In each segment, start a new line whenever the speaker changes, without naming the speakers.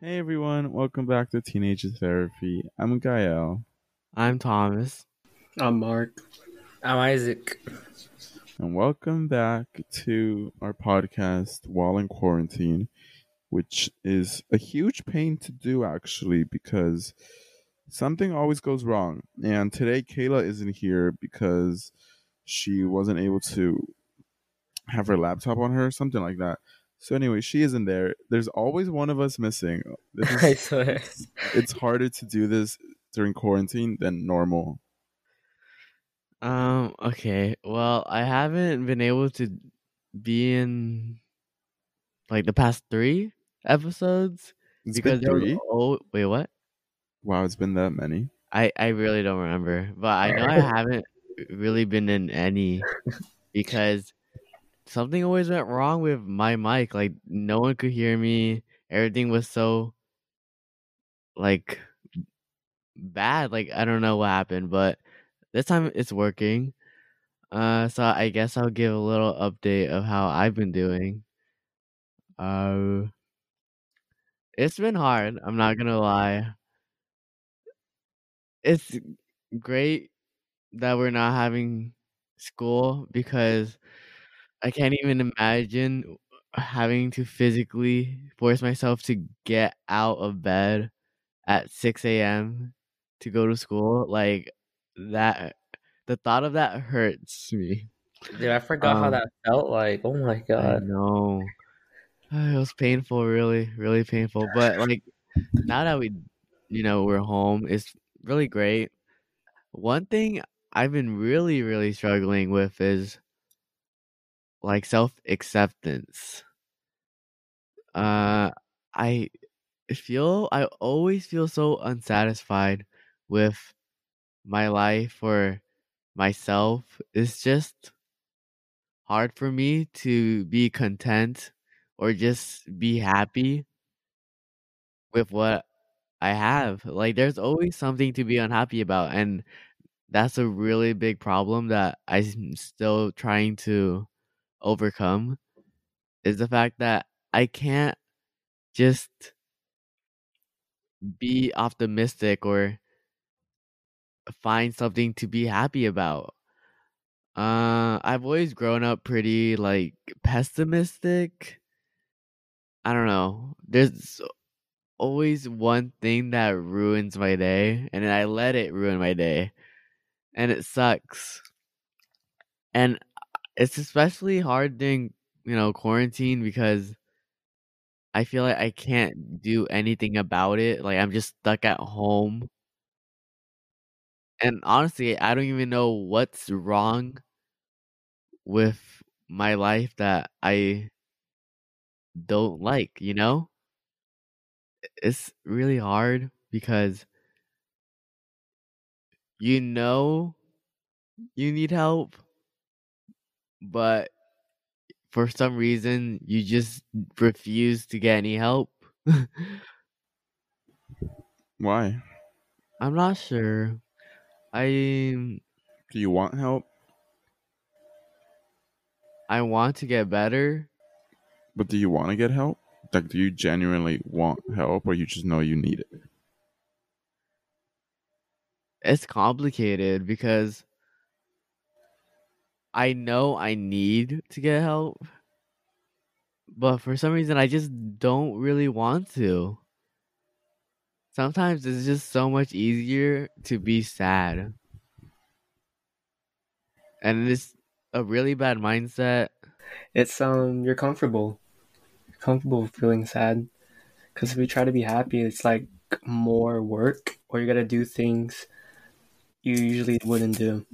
Hey everyone, welcome back to Teenage Therapy. I'm Gael.
I'm Thomas.
I'm Mark.
I'm Isaac.
And welcome back to our podcast while in quarantine, which is a huge pain to do actually because something always goes wrong. And today Kayla isn't here because she wasn't able to have her laptop on her, something like that. So anyway, she isn't there. There's always one of us missing. This
I swear.
it's harder to do this during quarantine than normal.
Um, okay. Well, I haven't been able to be in like the past three episodes
It's
because
been three.
oh wait, what?
Wow, it's been that many.
I I really don't remember, but I know I haven't really been in any because something always went wrong with my mic. Like no one could hear me. Everything was so like bad. Like I don't know what happened, but this time it's working. Uh, so I guess I'll give a little update of how I've been doing. Uh, it's been hard. I'm not gonna lie. It's great that we're not having school because I can't even imagine having to physically force myself to get out of bed at 6 a.m. to go to school. Like that, the thought of that hurts me.
Dude, I forgot how
Um,
that felt like. Oh my god.
No. It was painful, really, really painful. But like now that we, you know, we're home, it's really great. One thing I've been really, really struggling with is like self acceptance. Uh, I feel I always feel so unsatisfied with my life or myself. It's just hard for me to be content or just be happy with what I have. Like there's always something to be unhappy about and that's a really big problem that I'm still trying to overcome is the fact that I can't just be optimistic or find something to be happy about. Uh, I've always grown up pretty like pessimistic. I don't know. There's always one thing that ruins my day, and I let it ruin my day, and it sucks. And it's especially hard during you know quarantine because I feel like I can't do anything about it. Like I'm just stuck at home. And honestly, I don't even know what's wrong with my life that I don't like, you know? It's really hard because you know you need help, but for some reason you just refuse to get any help.
Why?
I'm not sure. I
Do you want help?
I want to get better.
But do you want to get help? Like, do you genuinely want help, or you just know you need it?
It's complicated because I know I need to get help, but for some reason I just don't really want to. Sometimes it's just so much easier to be sad. And it's a really bad mindset.
It's um, you're comfortable, you're comfortable feeling sad, because if you try to be happy, it's like more work, or you gotta do things you usually wouldn't do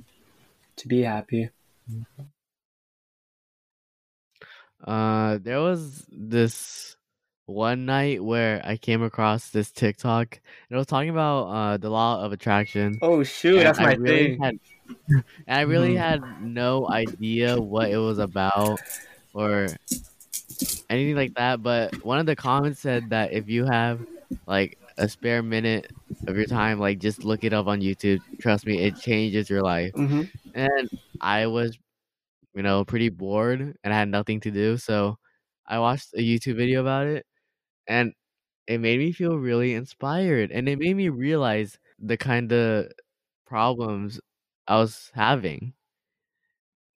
to be happy.
Uh, there was this one night where I came across this TikTok. and It was talking about uh the law of attraction.
Oh shoot,
and
that's
I
my
really
thing.
Had, and I really
Mhm.
had no idea what it was about or anything like that. But one of the comments said that if you have like a spare minute of your time, like just look it up on YouTube. Trust me, it changes your life.
hmm
And I was, you know, pretty bored and I had nothing to do, so I watched a YouTube video about it, and it made me feel really inspired, and it made me realize the kind of problems I was having.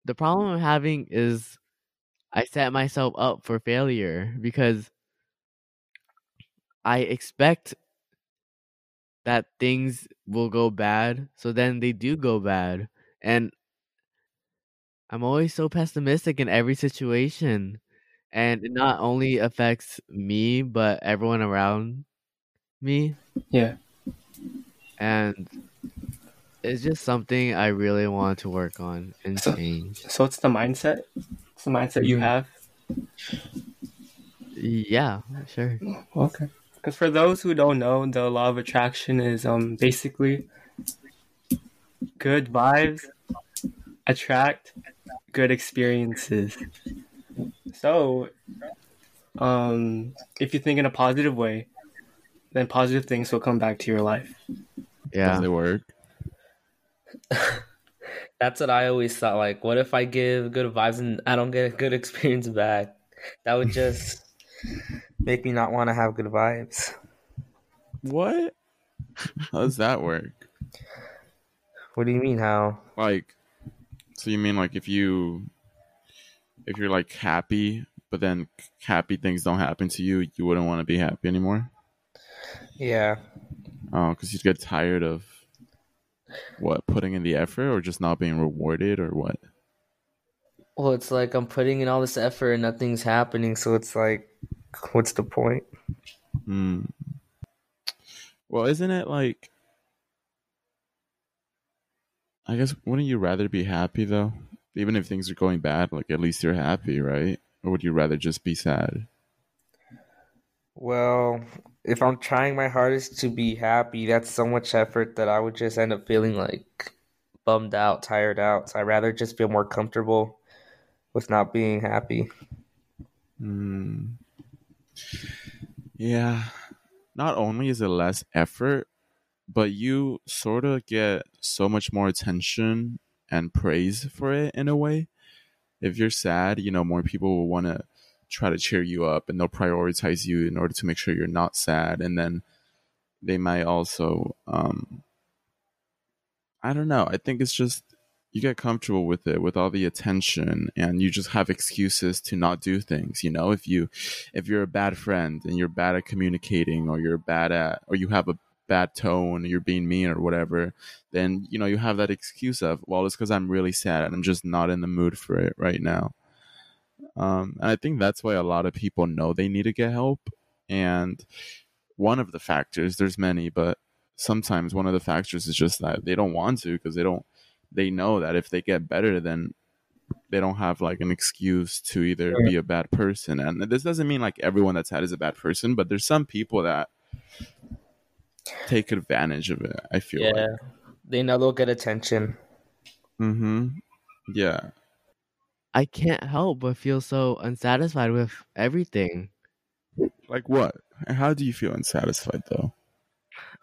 The problem I'm having is I set myself up for failure because I expect that things will go bad, so then they do go bad. And I'm always so pessimistic in every situation. And it not only affects me, but everyone around me.
Yeah.
And it's just something I really want to work on and
So-
change.
So it's the mindset. It's the mindset you
Mhm.
have.
Yeah, sure.
Okay. Because for those who don't know, the law of attraction is um basically good vibes attract good experiences. So, um, if you think in a positive way, then positive things will come back to your life.
Yeah.
Does it work?
That's what I always thought. Like, what if I give good vibes and I don't get a good experience back? That would just make me not want to have good vibes.
What? How does that work?
What do you mean? How?
Like, so you mean like if you, if you're like happy, but then happy things don't happen to you, you wouldn't want to be happy anymore?
Yeah.
Oh, because you get tired of what putting in the effort, or just not being rewarded, or what?
Well, it's like I'm putting in all this effort and nothing's happening. So it's like, what's the point?
Hmm. Well, isn't it like? I guess wouldn't you rather be happy though? Even if things are going bad, like at least you're happy, right? Or would you rather just be sad?
Well, if I'm trying my hardest to be happy, that's so much effort that I would just end up feeling like bummed out, tired out. So I'd rather just feel more comfortable with not being happy.
Hmm. Yeah. Not only is it less effort, but you sort of get so much more attention and praise for it in a way. If you're sad, you know, more people will want to try to cheer you up and they'll prioritize you in order to make sure you're not sad. And then they might also, um, I don't know. I think it's just you get comfortable with it with all the attention and you just have excuses to not do things you know if you if you're a bad friend and you're bad at communicating or you're bad at or you have a bad tone you're being mean or whatever then you know you have that excuse of well it's because i'm really sad and i'm just not in the mood for it right now. Um and i think that's why a lot of people know they need to get help and one of the factors there's many but sometimes one of the factors is just that they don't want to because they don't they know that if they get better then they don't have like an excuse to either be a bad person. And this doesn't mean like everyone that's had is a bad person but there's some people that take advantage of it i feel
Yeah.
like
They know they'll get attention.
mm-hmm yeah
I can't help but feel so unsatisfied with everything.
like what how do you feel unsatisfied though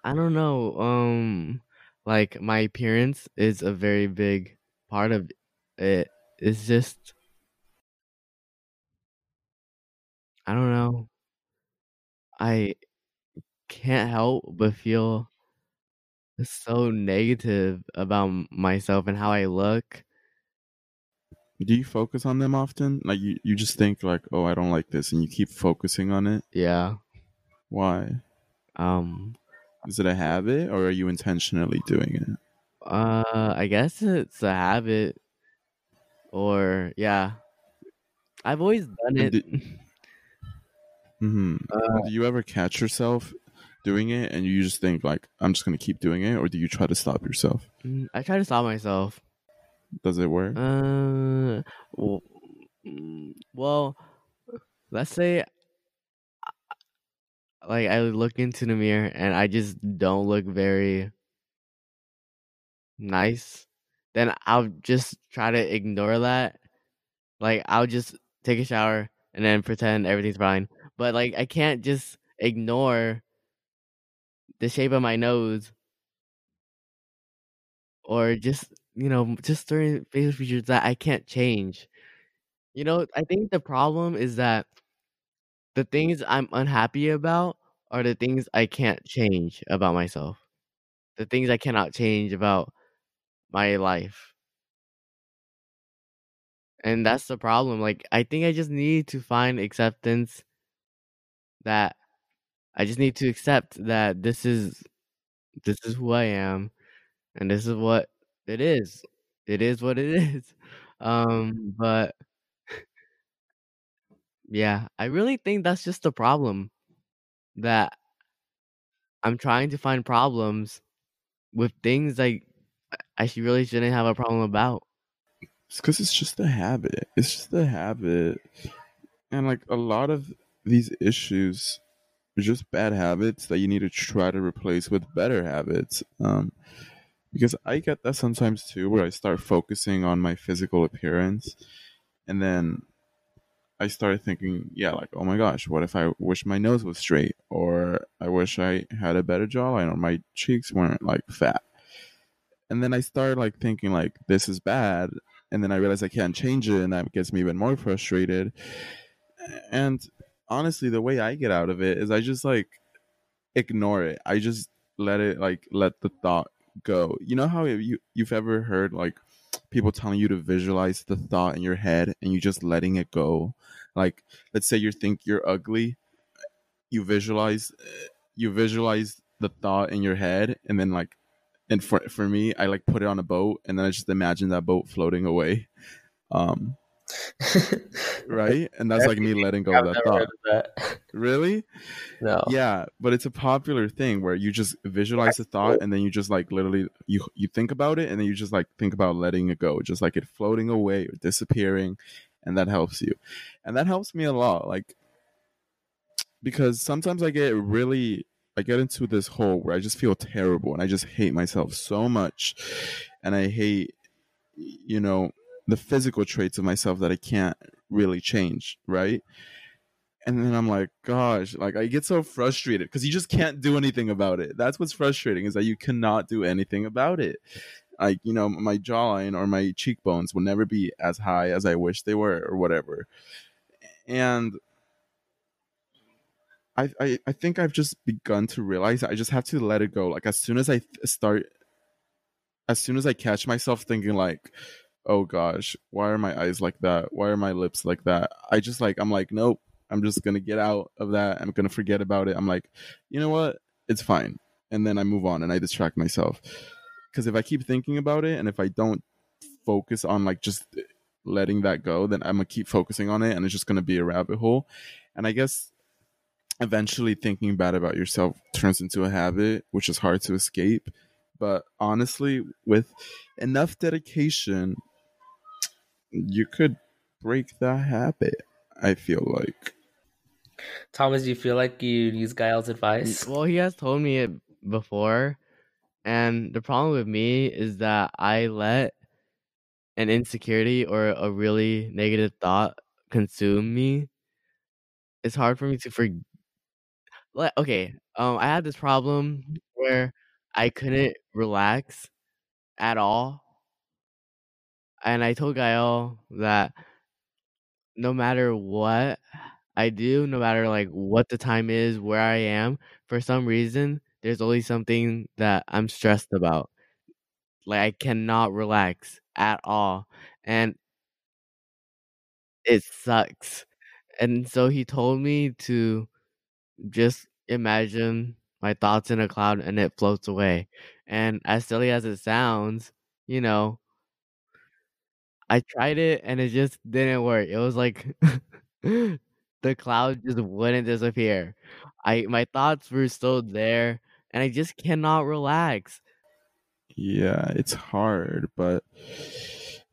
I don't know. Um, like my appearance is a very big part of it. It's just, I don't know. I can't help but feel so negative about myself and how I look.
do you focus on them often like you, you just think like oh i don't like this and you keep focusing on it
Yeah.
why
Um.
is it a habit or are you intentionally doing it
Uh. I guess it's a habit, or yeah. I've always done it.
hmm
Uh,
do you ever catch yourself doing it and you just think like i'm just gonna keep doing it or do you try to stop yourself
Mm, I try to stop myself.
does it work
Uh, well, mm, well, let's say like I look into the mirror and I just don't look very nice, then I'll just try to ignore that. Like I'll just take a shower and then pretend everything's fine. But like I can't just ignore the shape of my nose or just you know just certain facial features that I can't change. You know, I think the problem is that the things I'm unhappy about are the things I can't change about myself. The things I cannot change about my life. And that's the problem. Like I think I just need to find acceptance that I just need to accept that this is this is who I am and this is what it is. It is what it is. Um but yeah, I really think that's just the problem that I'm trying to find problems with things like I really shouldn't have a problem about.
It's because it's just a habit. It's just a habit. And like a lot of these issues just bad habits that you need to try to replace with better habits. Um, because I get that sometimes too, where I start focusing on my physical appearance and then I started thinking, yeah, like, oh my gosh, what if I wish my nose was straight, or I wish I had a better jawline, or my cheeks weren't like fat. And then I started like thinking, like, this is bad, and then I realized I can't change it, and that gets me even more frustrated. And honestly, the way I get out of it is I just like ignore it. I just let it like let the thought go. You know how you you've ever heard like people telling you to visualize the thought in your head and you just letting it go like let's say you think you're ugly you visualize you visualize the thought in your head and then like and for for me i like put it on a boat and then i just imagine that boat floating away um right? And that's like me letting go
I've
of that thought.
of that.
really?
No.
yeah but it's a popular thing where you just visualize the thought and then you just like literally you you think about it and then you just like think about letting it go just like it floating away or disappearing and that helps you. And that helps me a lot like because sometimes i get really i get into this hole where i just feel terrible and i just hate myself so much and i hate you know the physical traits of myself that i can't really change right and then I'm like, gosh, like I get so frustrated because you just can't do anything about it. That's what's frustrating is that you cannot do anything about it. Like, you know, my jawline or my cheekbones will never be as high as I wish they were or whatever. And I, I, I think I've just begun to realize I just have to let it go. Like as soon as I th- start, as soon as I catch myself thinking like, oh gosh, why are my eyes like that? Why are my lips like that? I just like, I'm like, nope, I'm just gonna get out of that. I'm gonna forget about it. I'm like, you know what? It's fine. And then I move on and I distract myself. Because if I keep thinking about it and if I don't focus on like just letting that go, then I'm gonna keep focusing on it and it's just gonna be a rabbit hole. And I guess eventually thinking bad about yourself turns into a habit, which is hard to escape. But honestly, with enough dedication, you could break that habit. I feel like.
Thomas, do you feel like you use Gael's advice?
Well, he has told me it before, and the problem with me is that I let an insecurity or a really negative thought consume me. It's hard for me to forget. Like, okay, um, I had this problem where I couldn't relax at all, and I told Gael that no matter what I do, no matter like what the time is, where I am, for some reason, there's always something that I'm stressed about. Like I cannot relax at all. And it sucks. And so he told me to just imagine my thoughts in a cloud and it floats away. And as silly as it sounds, you know, I tried it and it just didn't work. It was like the cloud just wouldn't disappear. I my thoughts were still there and I just cannot relax.
Yeah, it's hard, but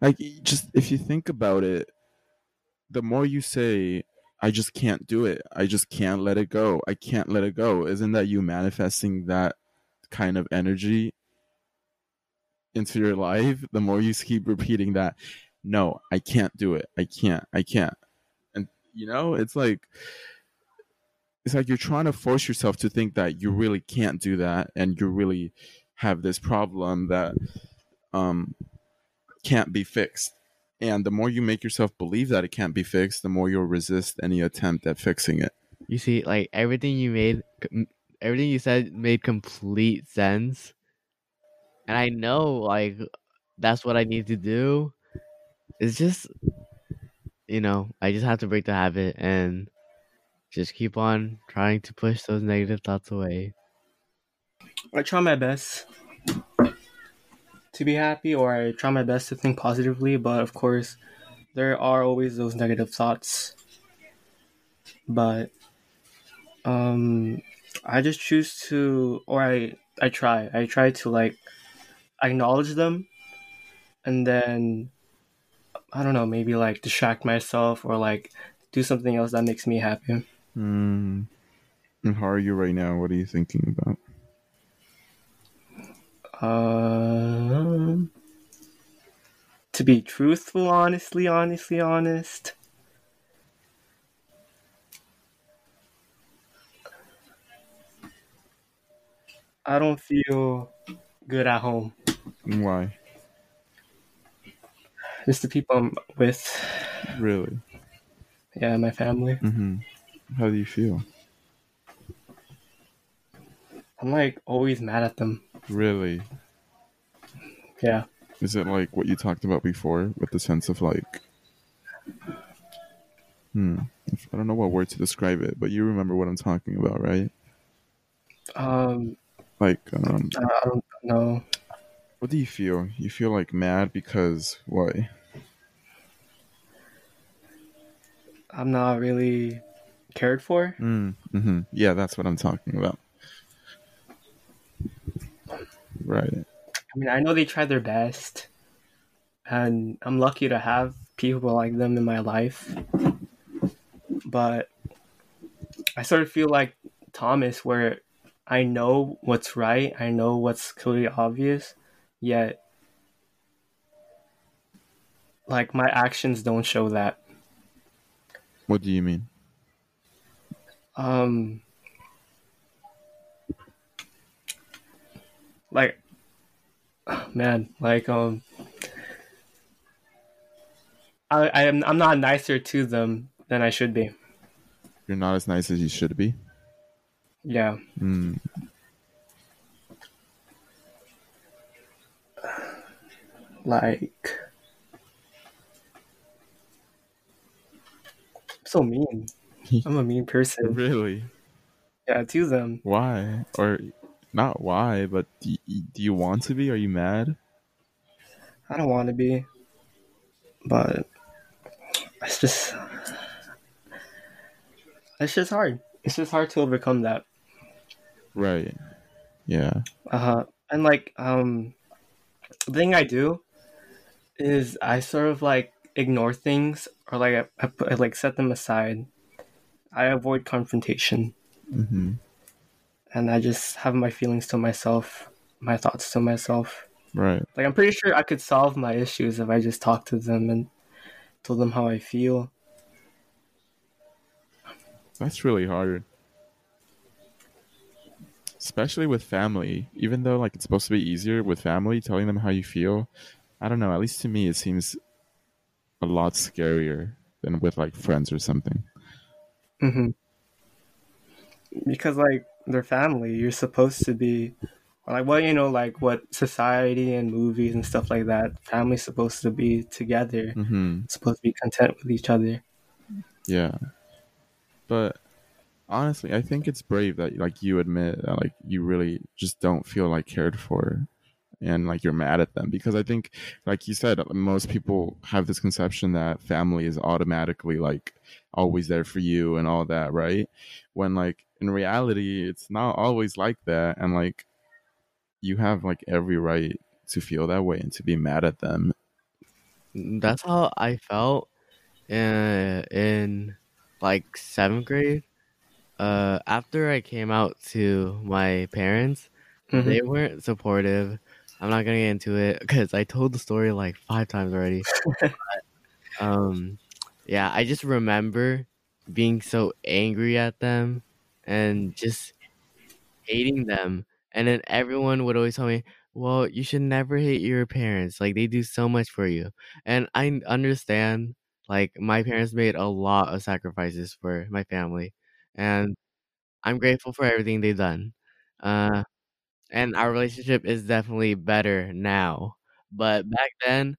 like just if you think about it, the more you say I just can't do it. I just can't let it go. I can't let it go. Isn't that you manifesting that kind of energy into your life? The more you keep repeating that, no, I can't do it. I can't. I can't. And you know, it's like it's like you're trying to force yourself to think that you really can't do that and you really have this problem that um can't be fixed. And the more you make yourself believe that it can't be fixed, the more you'll resist any attempt at fixing it.
You see, like everything you made, everything you said made complete sense, and I know like that's what I need to do. It's just, you know, I just have to break the habit and just keep on trying to push those negative thoughts away.
I try my best to be happy, or I try my best to think positively. But of course, there are always those negative thoughts. But um, I just choose to, or I I try, I try to like acknowledge them, and then I don't know, maybe like distract myself or like do something else that makes me happy.
Mm. And how are you right now? What are you thinking about?
Um, to be truthful, honestly, honestly, honest. I don't feel good at home.
Why?
Just the people I'm with.
Really?
Yeah, my family.
Mm-hmm. How do you feel?
I'm like always mad at them.
Really?
Yeah.
Is it like what you talked about before with the sense of like Hmm. I don't know what word to describe it, but you remember what I'm talking about, right?
Um,
Like um
I I don't know.
What do you feel? You feel like mad because why?
I'm not really cared for.
Mm, hmm Yeah, that's what I'm talking about. Right.
I mean, I know they try their best, and I'm lucky to have people like them in my life. But I sort of feel like Thomas, where I know what's right, I know what's clearly obvious, yet, like, my actions don't show that.
What do you mean?
Um, like, man, like, um, I, I am I'm not nicer to them than I should be.
You're not as nice as you should be.
Yeah,
Mm.
Like, I'm so mean. I'm a mean person.
Really?
Yeah, to them.
Why? Or not why, but do you, do you want to be? Are you mad?
I don't want to be, but it's just it's just hard. It's just hard to overcome that.
Right. Yeah.
Uh huh. And like, um, the thing I do is I sort of like ignore things or like I, I, put, I like set them aside. I avoid confrontation
hmm
and I just have my feelings to myself, my thoughts to myself.
Right.
Like I'm pretty sure I could solve my issues if I just talked to them and told them how I feel.
That's really hard. Especially with family. Even though like it's supposed to be easier with family, telling them how you feel. I don't know, at least to me it seems a lot scarier than with like friends or something.
hmm Because like they're family, you're supposed to be like well, you know, like what society and movies and stuff like that. Family's supposed to be together,
hmm
supposed to be content with each other.
Yeah. But honestly, I think it's brave that like you admit that like you really just don't feel like cared for and like you're mad at them because I think like you said most people have this conception that family is automatically like always there for you and all that, right? When like in reality it's not always like that and like you have like every right to feel that way and to be mad at them.
That's how I felt in, in like seventh grade. Uh, after I came out to my parents,
Mhm.
they weren't supportive. I'm not gonna get into it because I told the story like five times already. But, um, yeah, I just remember being so angry at them and just hating them. And then everyone would always tell me, "Well, you should never hate your parents. Like they do so much for you." And I understand. Like my parents made a lot of sacrifices for my family, and I'm grateful for everything they've done. Uh, and our relationship is definitely better now. But back then,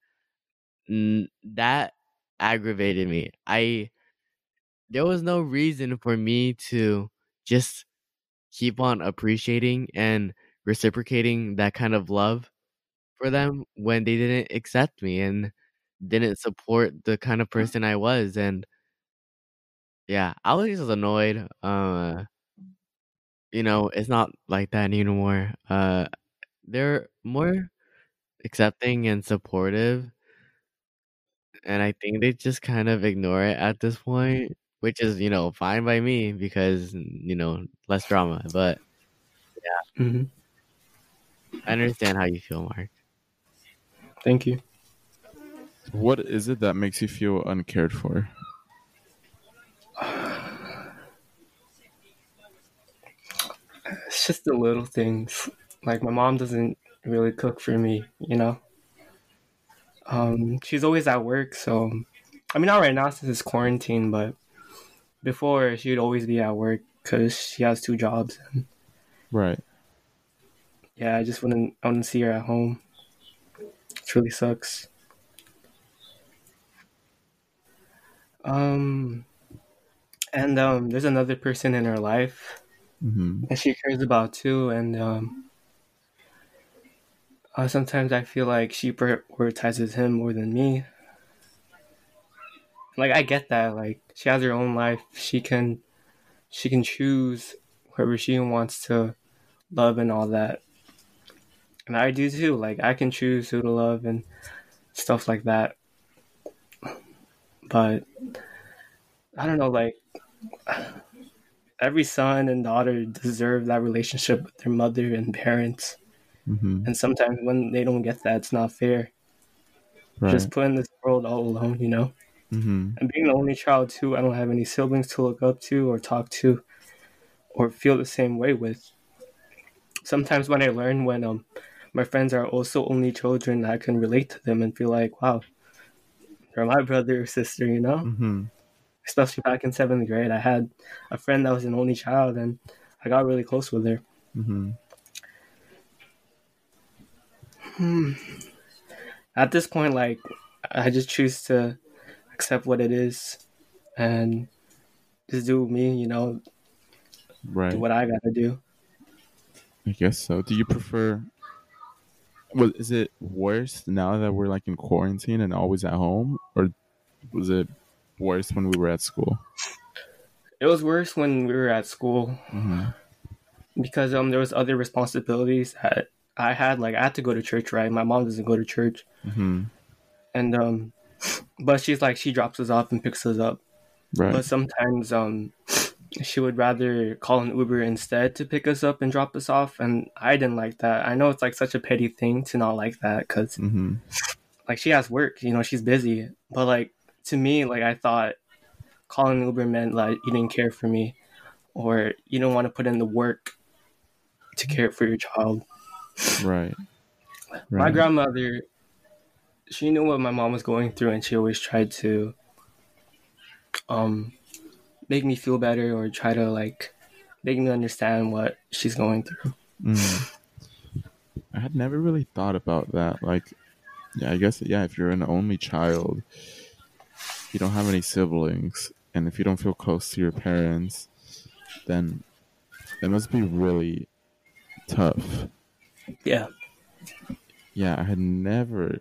n- that aggravated me. I there was no reason for me to just keep on appreciating and reciprocating that kind of love for them when they didn't accept me and didn't support the kind of person I was and yeah, I was just annoyed. Uh you know, it's not like that anymore. Uh they're more accepting and supportive and I think they just kind of ignore it at this point, which is, you know, fine by me because, you know, less drama, but
hmm
I understand how you feel, Mark.
Thank you.
What is it that makes you feel uncared for?
It's just the little things. Like my mom doesn't really cook for me, you know. Um, she's always at work, so I mean, not right now since it's quarantine, but before she'd always be at work because she has two jobs. And
Right.
yeah, I just wouldn't. I wouldn't see her at home. It really sucks. Um, and um, there's another person in her life
hmm
that she cares about too, and um, uh, sometimes I feel like she prioritizes him more than me. Like I get that. Like she has her own life. She can, she can choose whoever she wants to love and all that. And I do too. Like I can choose who to love and stuff like that. But I don't know. Like every son and daughter deserve that relationship with their mother and parents.
hmm
And sometimes when they don't get that, it's not fair.
Right.
Just put in this world all alone, you know?
hmm
And being the only child, too, I don't have any siblings to look up to or talk to or feel the same way with. Sometimes when I learn when um my friends are also only children, I can relate to them and feel like, wow, they're my brother or sister, you know?
hmm
Especially back in seventh grade, I had a friend that was an only child and I got really close with her.
hmm
At this point, like, I just choose to accept what it is and just do me, you know,
Right.
do what I gotta do.
I guess so. Do you prefer? Well, is it worse now that we're like in quarantine and always at home, or was it worse when we were at school?
It was worse when we were at school
hmm
because um there was other responsibilities that I had. Like I had to go to church, right? My mom doesn't go to church,
hmm
and um, but she's like she drops us off and picks us up.
Right.
But sometimes um, she would rather call an Uber instead to pick us up and drop us off, and I didn't like that. I know it's like such a petty thing to not like that because
hmm
like she has work, you know, she's busy. But like to me, like I thought calling Uber meant like you didn't care for me or you don't want to put in the work to care for your child.
Right.
My grandmother, she knew what my mom was going through and she always tried to um make me feel better or try to like make me understand what she's going through.
Mm. I had never really thought about that. Like, yeah, I guess yeah. If you're an only child, you don't have any siblings, and if you don't feel close to your parents, then it must be really tough.
Yeah.
Yeah, I had never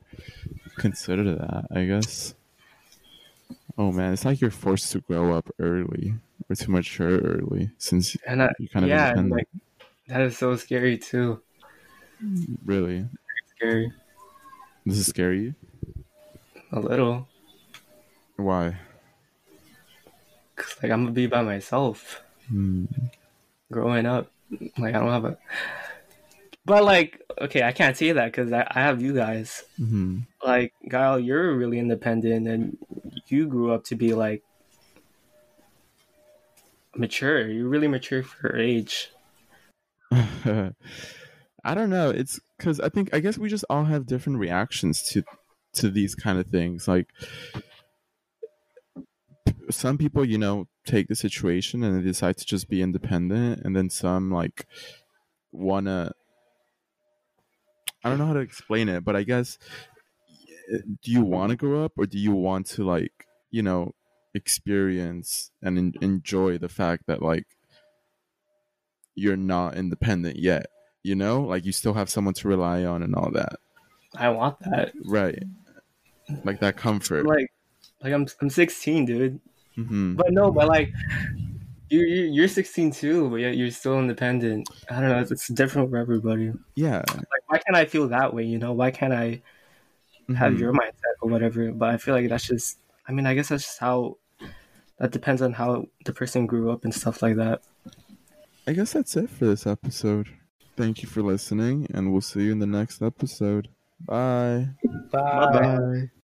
considered that. I guess. Oh man, it's like you're forced to grow up early or to mature early since
And I,
you're kind of
yeah, like that is so scary too.
really,
Scary.
does it scare you?
A little.
Why?
Cause like I'm gonna be by myself.
Hmm.
growing up. Like I don't have a, but like okay, I can't say that because I, I have you guys.
hmm
Like Kyle, you're really independent, and you grew up to be like mature. You're really mature for your age.
I don't know. It's because I think I guess we just all have different reactions to to these kind of things. Like some people, you know, take the situation and they decide to just be independent, and then some like wanna. I don't know how to explain it, but I guess do you want to grow up or do you want to like you know experience and en- enjoy the fact that like you're not independent yet you know like you still have someone to rely on and all that
I want that.
right like that comfort
Like, like I'm I'm 16, dude.
Hmm
But no, but like, you you you're 16 too, but yet you're still independent. I don't know. It's, it's different for everybody.
yeah
Like, why can't I feel that way? You know, why can't I have
Mhm.
your mindset or whatever? But I feel like that's just. I mean, I guess that's just how. That depends on how the person grew up and stuff like that.
i guess that's it for this episode thank you for listening and we'll see you in the next episode bye
Bye.
Bye.